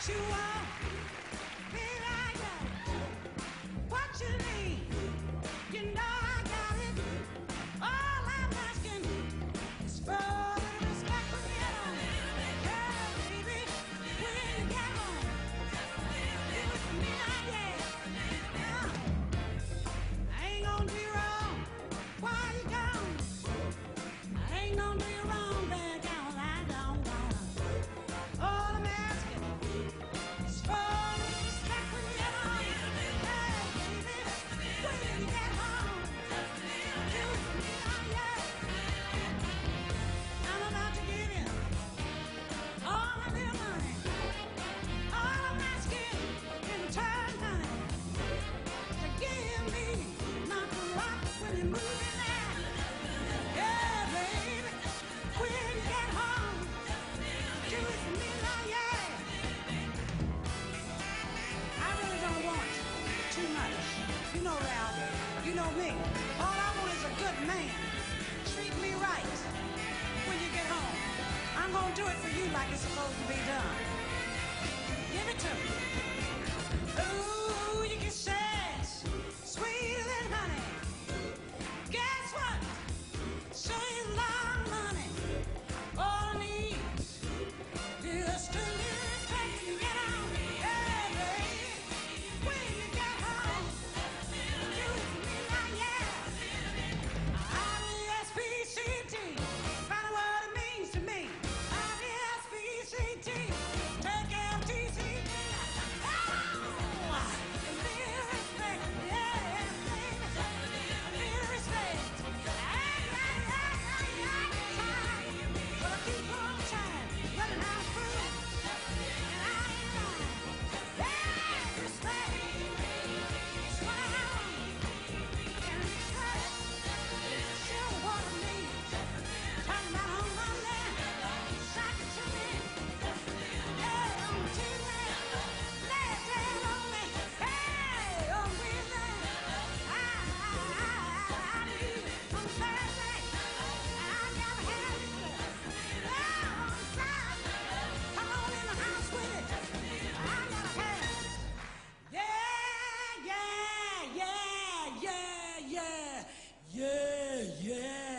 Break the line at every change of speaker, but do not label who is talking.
what you want. thing. All I want is a good man. Treat me right when you get home. I'm going to do it for you like it's supposed to be done. Yeah, yeah.